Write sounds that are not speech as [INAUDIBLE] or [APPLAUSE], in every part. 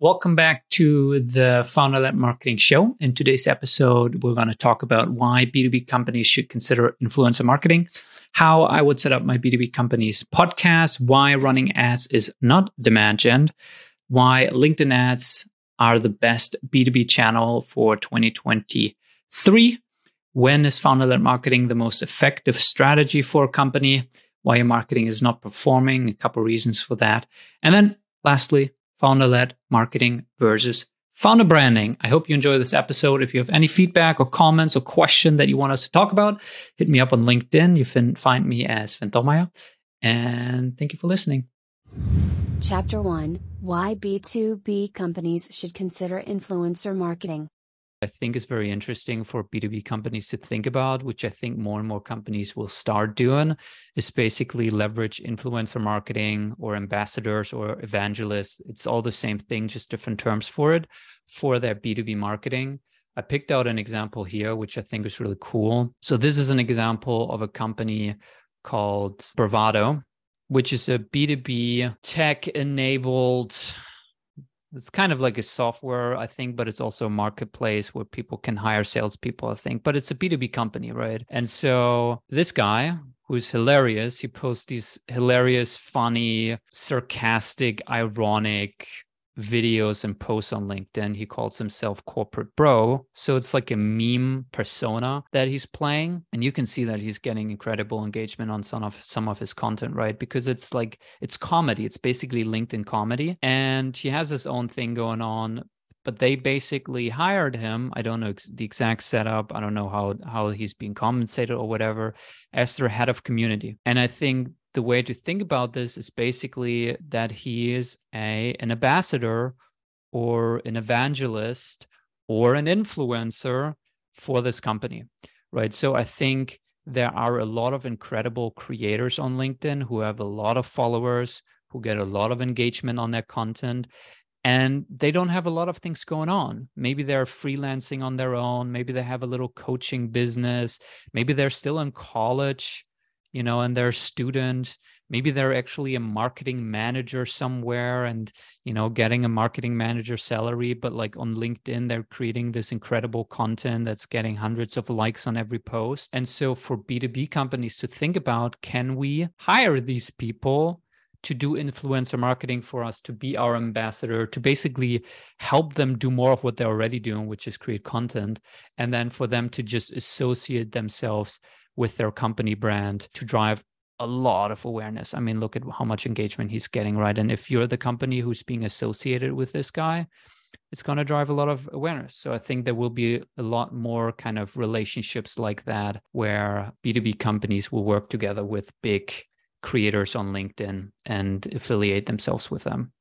Welcome back to the Founder Led Marketing Show. In today's episode, we're going to talk about why B2B companies should consider influencer marketing, how I would set up my B2B company's podcast, why running ads is not demand gen, why LinkedIn ads are the best B2B channel for 2023, when is founder led marketing the most effective strategy for a company, why your marketing is not performing, a couple reasons for that. And then lastly, founder led marketing versus founder branding. I hope you enjoy this episode. If you have any feedback or comments or question that you want us to talk about, hit me up on LinkedIn. You can find me as Finn And thank you for listening. Chapter 1 Why B2B companies should consider influencer marketing. I think is very interesting for B2B companies to think about, which I think more and more companies will start doing, is basically leverage influencer marketing or ambassadors or evangelists. It's all the same thing, just different terms for it, for their B2B marketing. I picked out an example here, which I think is really cool. So, this is an example of a company called Bravado, which is a B2B tech enabled it's kind of like a software, I think, but it's also a marketplace where people can hire salespeople, I think. But it's a B2B company, right? And so this guy, who's hilarious, he posts these hilarious, funny, sarcastic, ironic videos and posts on LinkedIn. He calls himself corporate bro. So it's like a meme persona that he's playing. And you can see that he's getting incredible engagement on some of some of his content, right? Because it's like it's comedy. It's basically LinkedIn comedy. And he has his own thing going on. But they basically hired him. I don't know the exact setup. I don't know how how he's being compensated or whatever as their head of community. And I think the way to think about this is basically that he is a an ambassador or an evangelist or an influencer for this company right? So i think there are a lot of incredible creators on linkedin who have a lot of followers who get a lot of engagement on their content and they don't have a lot of things going on. Maybe they're freelancing on their own. Maybe they have a little coaching business. Maybe they're still in college you know, and they're a student. Maybe they're actually a marketing manager somewhere and, you know, getting a marketing manager salary, but like on LinkedIn, they're creating this incredible content that's getting hundreds of likes on every post. And so for B2B companies to think about, can we hire these people? to do influencer marketing for us, to be our ambassador, to basically help them do more of what they're already doing, which is create content, and then for them to just associate themselves with their company brand to drive a lot of awareness. I mean, look at how much engagement he's getting, right? And if you're the company who's being associated with this guy, it's going to drive a lot of awareness. So I think there will be a lot more kind of relationships like that where B2B companies will work together with big creators on LinkedIn and affiliate themselves with them.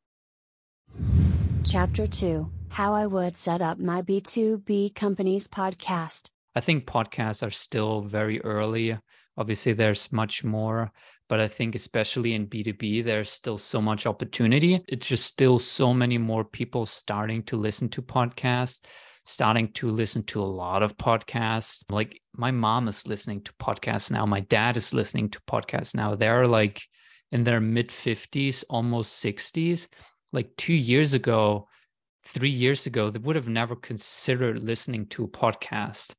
Chapter 2 How I Would Set Up My B2B Companies Podcast. I think podcasts are still very early. Obviously, there's much more, but I think especially in B2B, there's still so much opportunity. It's just still so many more people starting to listen to podcasts, starting to listen to a lot of podcasts. Like my mom is listening to podcasts now. My dad is listening to podcasts now. They're like in their mid 50s, almost 60s. Like two years ago, three years ago, they would have never considered listening to a podcast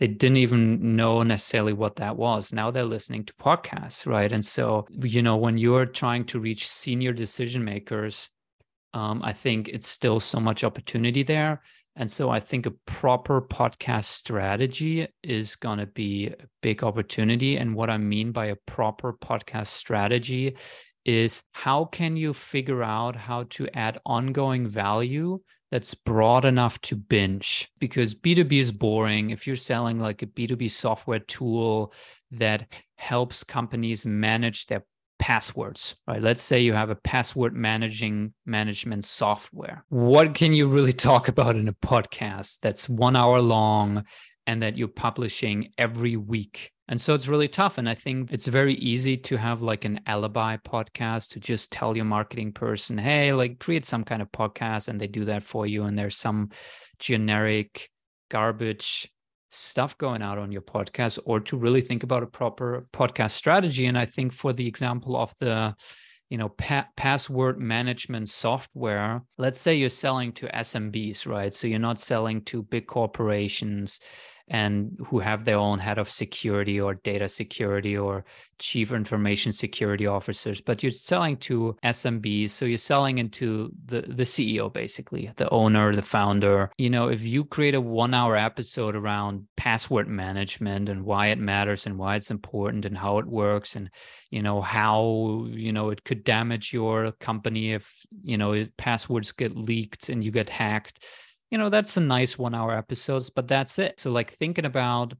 they didn't even know necessarily what that was. Now they're listening to podcasts, right? And so, you know, when you're trying to reach senior decision makers, um, I think it's still so much opportunity there. And so I think a proper podcast strategy is going to be a big opportunity. And what I mean by a proper podcast strategy is how can you figure out how to add ongoing value that's broad enough to binge because B2B is boring. If you're selling like a B2B software tool that helps companies manage their passwords, right? Let's say you have a password managing management software. What can you really [LAUGHS] talk about in a podcast that's one hour long and that you're publishing every week? And so it's really tough. And I think it's very easy to have like an alibi podcast to just tell your marketing person, hey, like create some kind of podcast and they do that for you. And there's some generic garbage stuff going out on your podcast or to really think about a proper podcast strategy. And I think for the example of the you know pa- password management software let's say you're selling to smbs right so you're not selling to big corporations and who have their own head of security or data security or chief information security officers but you're selling to smbs so you're selling into the the ceo basically the owner the founder. You know if you create a one hour episode around password management and why it matters and why it's important and how it works and you know how you know it could damage your company if you know passwords get leaked and you get hacked you know that's a nice one hour episodes but that's it. So like thinking about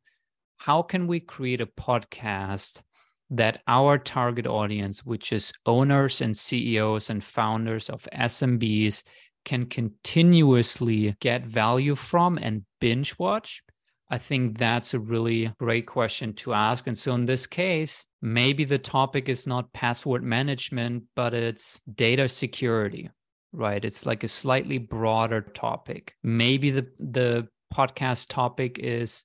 how can we create a podcast that our target audience which is owners and ceos and founders of smbs can continuously get value from and binge watch? I think that's a really great question to ask. And so in this case maybe the topic is not password management but it's data security right? It's like a slightly broader topic. Maybe the the podcast topic is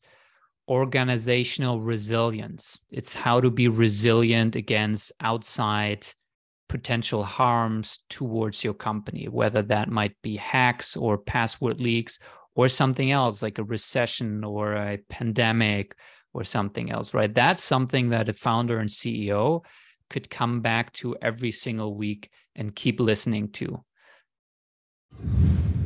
organizational resilience. It's how to be resilient against outside potential harms towards your company, whether that might be hacks or password leaks or something else like a recession or a pandemic or something else, right? That's something that a founder and CEO could come back to every single week and keep listening to.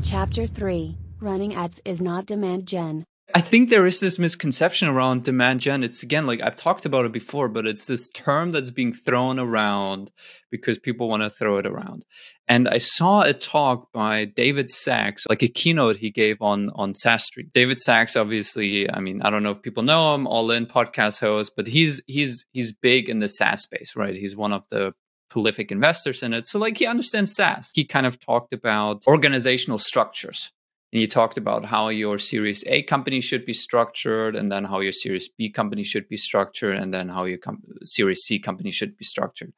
Chapter 3 Running Ads is not demand gen. I think there is this misconception around demand gen. It's again, like I've talked about it before, but it's this term that's being thrown around because people want to throw it around. And I saw a talk by David Sacks, like a keynote he gave on, on SaaStr. David Sacks, obviously, I mean, I don't know if people know him, all in podcast host, but he's, he's, he's big in the SaaS space, right? He's one of the prolific investors in it. So, like, he understands SaaS. He kind of talked about organizational structures. And he talked about how your Series A company should be structured, and then how your Series B company should be structured, and then how your com- Series C company should be structured.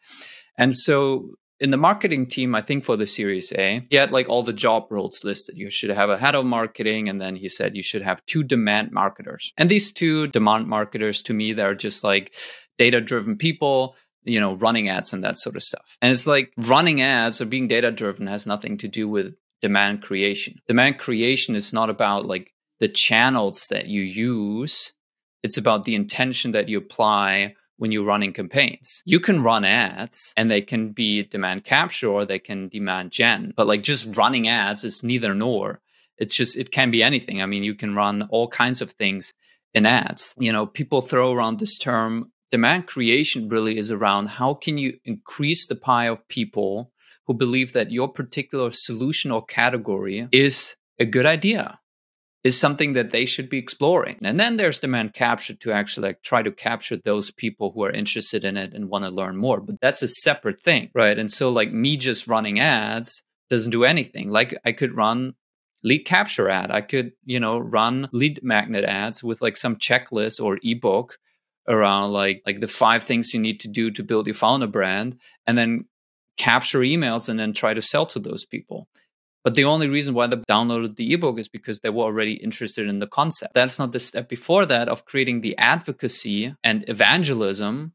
And so, in the marketing team, I think for the Series A, he had like all the job roles listed. You should have a head of marketing, and then he said you should have two demand marketers. And these two demand marketers, to me, they're just like data driven people you know, running ads and that sort of stuff. And it's like running ads or being data driven has nothing to do with demand creation. Demand creation is not about like the channels that you use, it's about the intention that you apply when you're running campaigns. You can run ads and they can be demand capture or they can demand gen, but like just running ads is neither nor. It's just, it can be anything. I mean, you can run all kinds of things in ads. You know, people throw around this term demand creation really is around how can you increase the pie of people who believe that your particular solution or category is a good idea is something that they should be exploring. And then there's demand capture to actually like try to capture those people who are interested in it and want to learn more. But that's a separate thing right? And so like me just running ads doesn't do anything. Like i could run lead capture ad. I could you know run lead magnet ads with like some checklist or ebook around like like the five things you need to do to build your founder brand and then capture emails and then try to sell to those people. But the only reason why they downloaded the ebook is because they were already interested in the concept. That's not the step before that of creating the advocacy and evangelism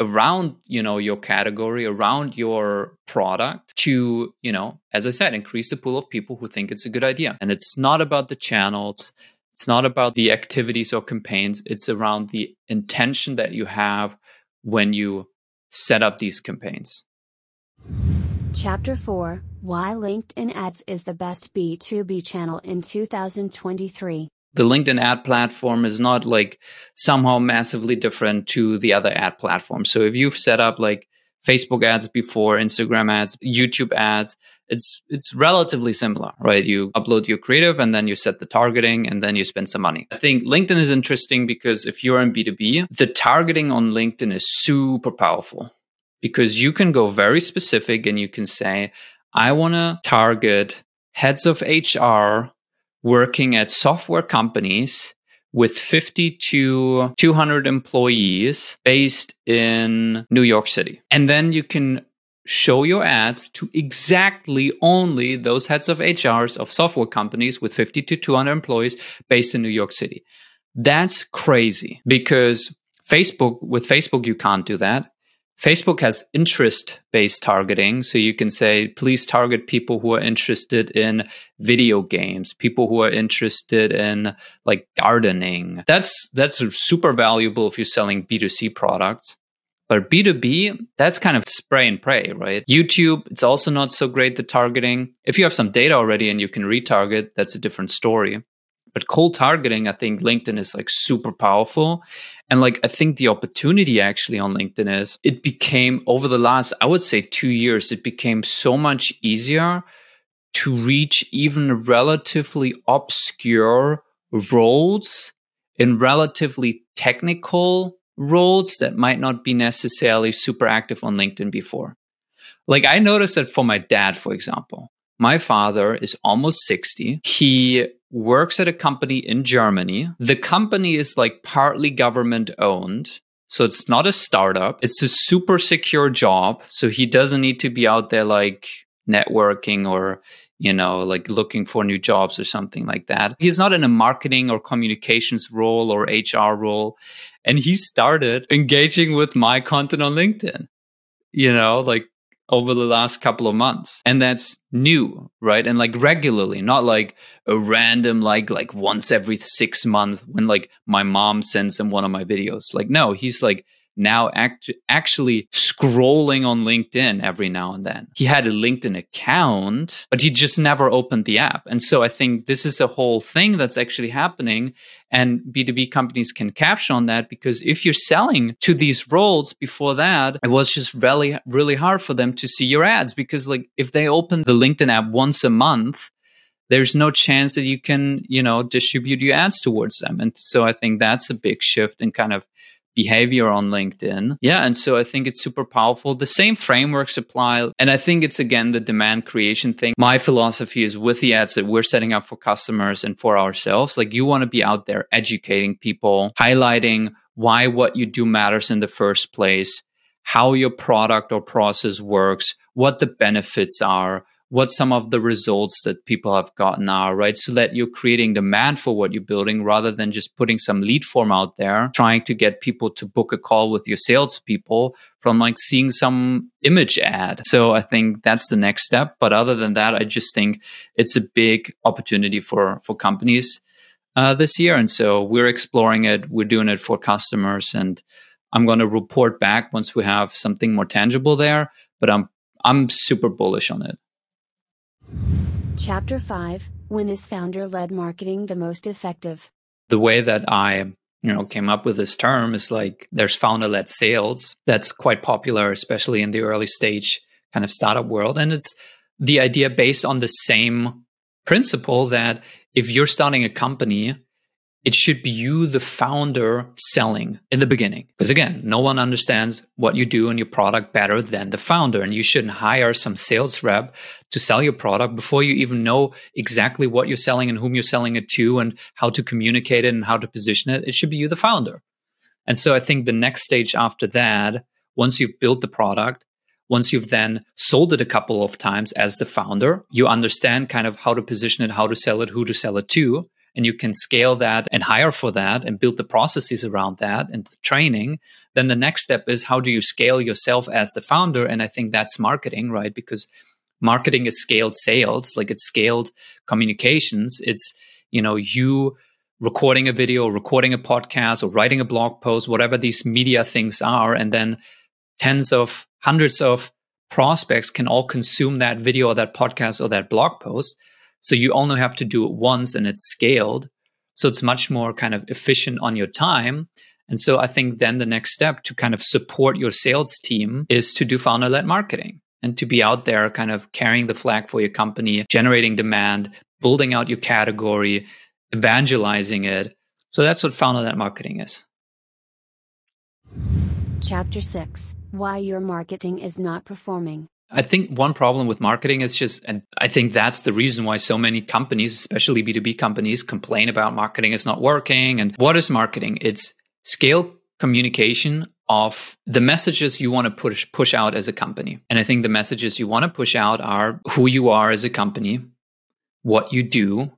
around you know your category around your product to you know as i said increase the pool of people who think it's a good idea. And it's not about the channels it's not about the activities or campaigns, it's around the intention that you have when you set up these campaigns. Chapter 4 Why LinkedIn Ads is the best B2B channel in 2023. The LinkedIn ad platform is not like somehow massively different to the other ad platforms. So if you've set up like Facebook ads before, Instagram ads, YouTube ads, it's it's relatively similar, right? You upload your creative and then you set the targeting and then you spend some money. I think LinkedIn is interesting because if you're in B2B, the targeting on LinkedIn is super powerful because you can go very specific and you can say, I want to target heads of HR working at software companies with 50 to 200 employees based in New York City. And then you can show your ads to exactly only those heads of HRs of software companies with 50 to 200 employees based in New York City. That's crazy because Facebook, with Facebook, you can't do that. Facebook has interest based targeting. So you can say, please target people who are interested in video games, people who are interested in like gardening. That's, that's super valuable if you're selling B2C products. But B2B, that's kind of spray and pray, right? YouTube, it's also not so great the targeting. If you have some data already and you can retarget, that's a different story. But cold targeting, I think LinkedIn is like super powerful. And like, I think the opportunity actually on LinkedIn is it became over the last, I would say two years, it became so much easier to reach even relatively obscure roles in relatively technical roles that might not be necessarily super active on LinkedIn before. Like I noticed that for my dad, for example, my father is almost 60. He works at a company in Germany. The company is like partly government owned. So it's not a startup. It's a super secure job. So he doesn't need to be out there like networking or, you know, like looking for new jobs or something like that. He's not in a marketing or communications role or HR role. And he started engaging with my content on LinkedIn, you know, like over the last couple of months. And that's new right? And like regularly not like a random like like once every six months when like my mom sends him one of my videos. Like no he's like now act- actually scrolling on LinkedIn every now and then. He had a LinkedIn account, but he just never opened the app. And so I think this is a whole thing that's actually happening. And B2B companies can capture on that because if you're selling to these roles before that, it was just really, really hard for them to see your ads because like if they open the LinkedIn app once a month, there's no chance that you can, you know, distribute your ads towards them. And so I think that's a big shift in kind of behavior on LinkedIn. Yeah. And so I think it's super powerful. The same frameworks apply. And I think it's again the demand creation thing. My philosophy is with the ads that we're setting up for customers and for ourselves, like you want to be out there educating people, highlighting why what you do matters in the first place, how your product or process works, what the benefits are, what some of the results that people have gotten are, right? So that you're creating demand for what you're building rather than just putting some lead form out there, trying to get people to book a call with your salespeople from like seeing some image ad. So I think that's the next step. But other than that, I just think it's a big opportunity for for companies uh, this year. And so we're exploring it. We're doing it for customers and I'm going to report back once we have something more tangible there. But I'm I'm super bullish on it. Chapter 5 When is founder led marketing the most effective? The way that I you know came up with this term is like there's founder led sales that's quite popular especially in the early stage kind of startup world and it's the idea based on the same principle that if you're starting a company it should be you, the founder, selling in the beginning. Because again, no one understands what you do and your product better than the founder. And you shouldn't hire some sales rep to sell your product before you even know exactly what you're selling and whom you're selling it to and how to communicate it and how to position it. It should be you, the founder. And so I think the next stage after that, once you've built the product, once you've then sold it a couple of times as the founder, you understand kind of how to position it, how to sell it, who to sell it to and you can scale that and hire for that and build the processes around that and the training, then the next step is how do you scale yourself as the founder? And I think that's marketing, right? Because marketing is scaled sales, like it's scaled communications. It's, you know, you recording a video, recording a podcast, or writing a blog post, whatever these media things are. And then tens of hundreds of prospects can all consume that video or that podcast or that blog post. So you only have to do it once and it's scaled. So it's much more kind of efficient on your time. And so I think then the next step to kind of support your sales team is to do founder led marketing and to be out there kind of carrying the flag for your company, generating demand, building out your category, evangelizing it. So that's what founder led marketing is. Chapter 6 Why Your Marketing is Not Performing. I think one problem with marketing is just, and I think that's the reason why so many companies, especially B2B companies, complain about marketing is not working. And what is marketing? It's scale communication of the messages you want to push push out as a company. And I think the messages you want to push out are who you are as a company, what you do,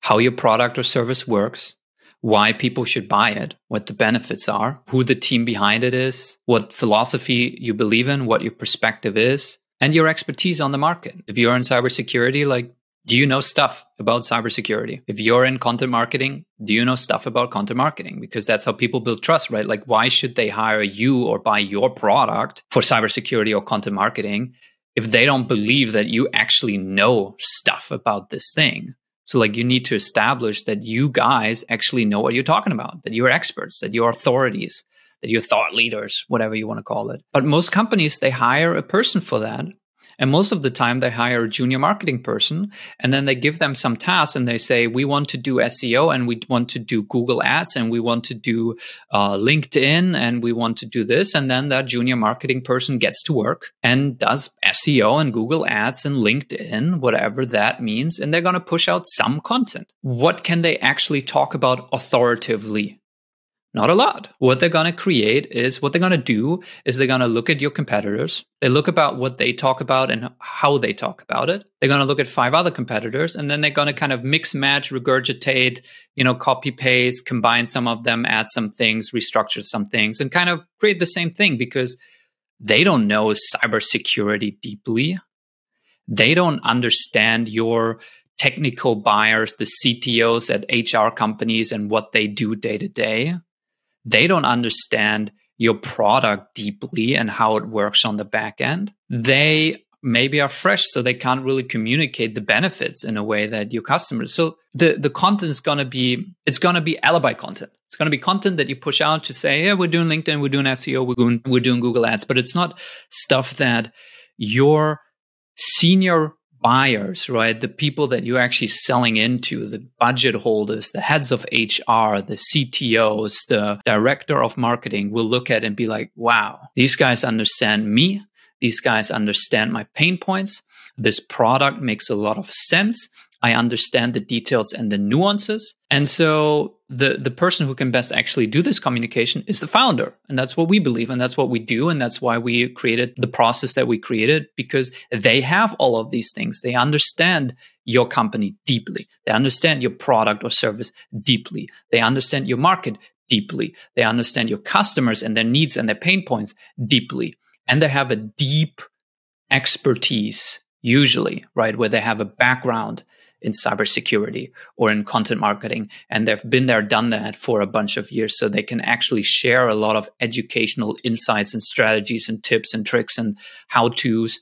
how your product or service works, why people should buy it, what the benefits are, who the team behind it is, what philosophy you believe in, what your perspective is, and your expertise on the market. If you're in cybersecurity, like, do you know stuff about cybersecurity? If you're in content marketing, do you know stuff about content marketing? Because that's how people build trust, right? Like, why should they hire you or buy your product for cybersecurity or content marketing if they don't believe that you actually know stuff about this thing? So, like, you need to establish that you guys actually know what you're talking about, that you're experts, that you're authorities, that you're thought leaders, whatever you want to call it. But most companies, they hire a person for that. And most of the time, they hire a junior marketing person and then they give them some tasks and they say, We want to do SEO and we want to do Google Ads and we want to do uh, LinkedIn and we want to do this. And then that junior marketing person gets to work and does SEO and Google Ads and LinkedIn, whatever that means. And they're going to push out some content. What can they actually talk about authoritatively? Not a lot. What they're going to create is what they're going to do is they're going to look at your competitors. They look about what they talk about and how they talk about it. They're going to look at five other competitors and then they're going to kind of mix, match, regurgitate, you know, copy paste, combine some of them, add some things, restructure some things and kind of create the same thing because they don't know cybersecurity deeply. They don't understand your technical buyers, the CTOs at HR companies and what they do day to day they don't understand your product deeply and how it works on the back end. They maybe are fresh so they can't really communicate the benefits in a way that your customers so the the content is to be it's to be alibi content it's to be content that you push out to say yeah we're doing linkedin we're doing seo we're doing we're doing google ads but it's not stuff that your senior buyers, right? The people that you're actually selling into, the budget holders, the heads of HR, the CTOs, the director of marketing will look at and be like, wow, these guys understand me. These guys understand my pain points. This product makes a lot of sense. I understand the details and the nuances. And so the, the person who can best actually do this communication is the founder. And that's what we believe. And that's what we do. And that's why we created the process that we created because they have all of these things. They understand your company deeply. They understand your product or service deeply. They understand your market deeply. They understand your customers and their needs and their pain points deeply. And they have a deep expertise usually, right? Where they have a background in cybersecurity or in content marketing. And they've been there, done that for a bunch of years. So they can actually share a lot of educational insights and strategies and tips and tricks and how to's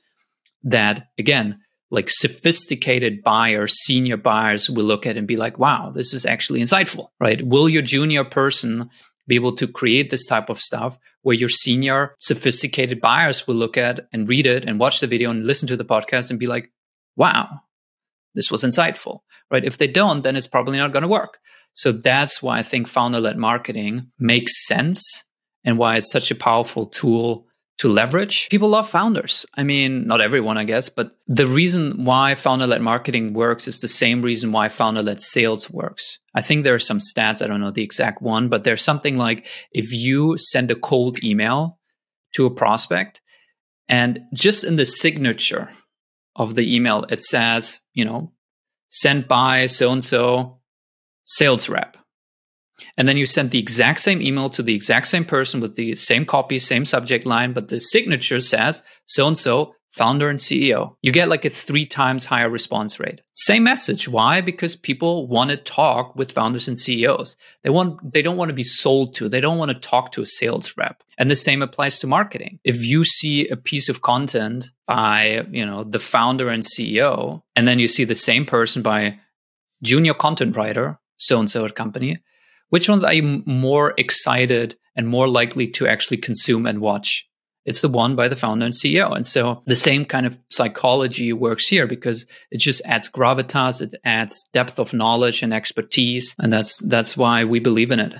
that, again, like sophisticated buyers, senior buyers will look at and be like, wow, this is actually insightful, right? Will your junior person be able to create this type of stuff where your senior sophisticated buyers will look at and read it and watch the video and listen to the podcast and be like, wow, this was insightful, right? If they don't, then it's probably not going to work. So that's why I think founder led marketing makes sense and why it's such a powerful tool to leverage. People love founders. I mean, not everyone, I guess, but the reason why founder led marketing works is the same reason why founder led sales works. I think there are some stats, I don't know the exact one, but there's something like if you send a cold email to a prospect and just in the signature, of the email, it says, you know, sent by so and so sales rep. And then you send the exact same email to the exact same person with the same copy, same subject line, but the signature says so and so founder and CEO, you get like a three times higher response rate. Same message. Why? Because people want to talk with founders and CEOs. They want, they don't want to be sold to. They don't want to talk to a sales rep. And the same applies to marketing. If you see a piece of content by, you know, the founder and CEO, and then you see the same person by junior content writer, so and so at company, which ones are you more excited and more likely to actually consume and watch? It's the one by the founder and CEO. And so the same kind of psychology works here because it just adds gravitas, it adds depth of knowledge and expertise. And that's that's why we believe in it.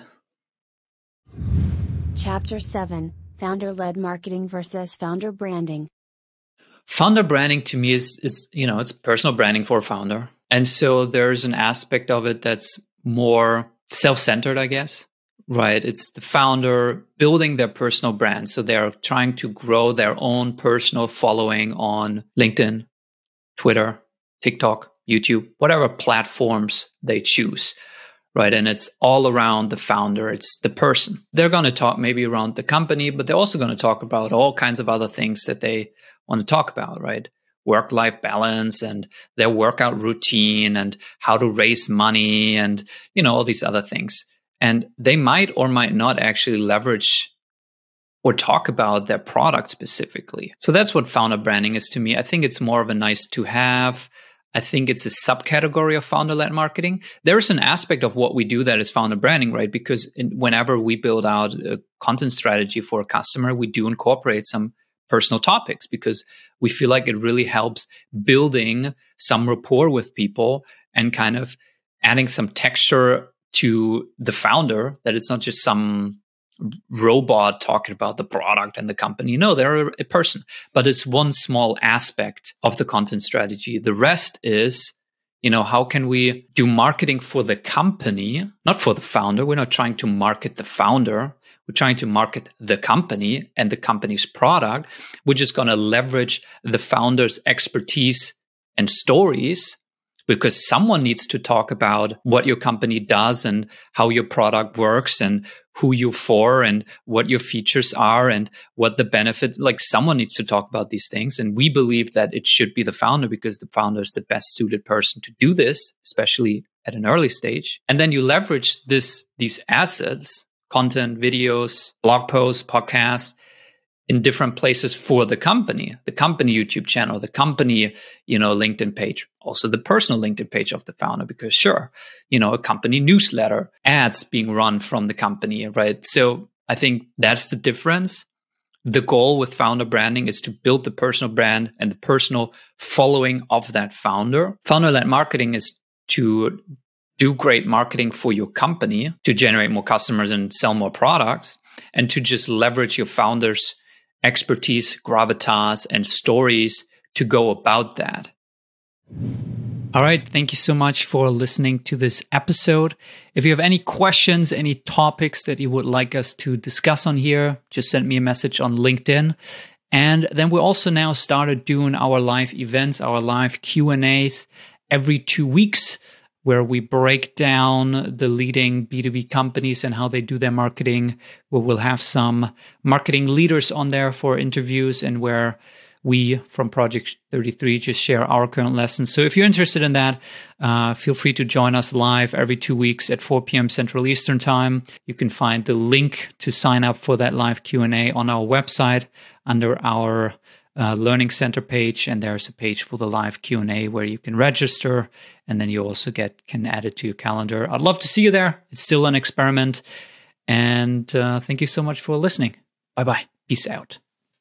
Chapter 7 Founder led marketing versus founder branding. Founder branding to me is is, you know, it's personal branding for a founder. And so there's an aspect of it that's more self-centered, I guess Right. It's the founder building their personal brand. So they're trying to grow their own personal following on LinkedIn, Twitter, TikTok, YouTube, whatever platforms they choose. right? And it's all around the founder, it's the person. They're going to talk maybe around the company, but they're also going to talk about all kinds of other things that they want to talk about, right? Work life balance and their workout routine and how to raise money and, you know, all these other things. And they might or might not actually leverage or talk about their product specifically. So that's what founder branding is to me. I think it's more of a nice to have. I think it's a subcategory of founder led marketing. There's an aspect of what we do that is founder branding, right? Because whenever we build out a content strategy for a customer, we do incorporate some personal topics because we feel like it really helps building some rapport with people and kind of adding some texture to the founder that it's not just some robot talking about the product and the company. No, they're a person, but it's one small aspect of the content strategy. The rest is, you know, how can we do marketing for the company, not for the founder? We're not trying to market the founder. We're trying to market the company and the company's product. We're just going to leverage the founder's expertise and stories because someone needs to talk about what your company does and how your product works and who you're for and what your features are and what the benefit like someone needs to talk about these things. And we believe that it should be the founder because the founder is the best suited person to do this especially at an early stage. And then you leverage this these assets content videos blog posts podcasts in different places for the company, the company YouTube channel, the company, you know, LinkedIn page, also the personal LinkedIn page of the founder, because sure, you know, a company newsletter, ads being run from the company, right? So I think that's the difference. The goal with founder branding is to build the personal brand and the personal following of that founder. Founder led marketing is to do great marketing for your company to generate more customers and sell more products and to just leverage your founders expertise, gravitas, and stories to go about that. All right. Thank you so much for listening to this episode. If you have any questions, any topics that you would like us to discuss on here, just send me a message on LinkedIn. And then we also now started doing our live events, our live Q&As every two weeks where we break down the leading B2B companies and how they do their marketing. We will have some marketing leaders on there for interviews and where we from Project 33 just share our current lessons. So if you're interested in that, uh, feel free to join us live every two weeks at 4 p.m. Central Eastern Time. You can find the link to sign up for that live Q&A on our website under our uh, learning center page and there's a page for the live q&a where you can register and then you also get can add it to your calendar. I'd love to see you there. It's still an experiment. And uh, thank you so much for listening. Bye bye peace out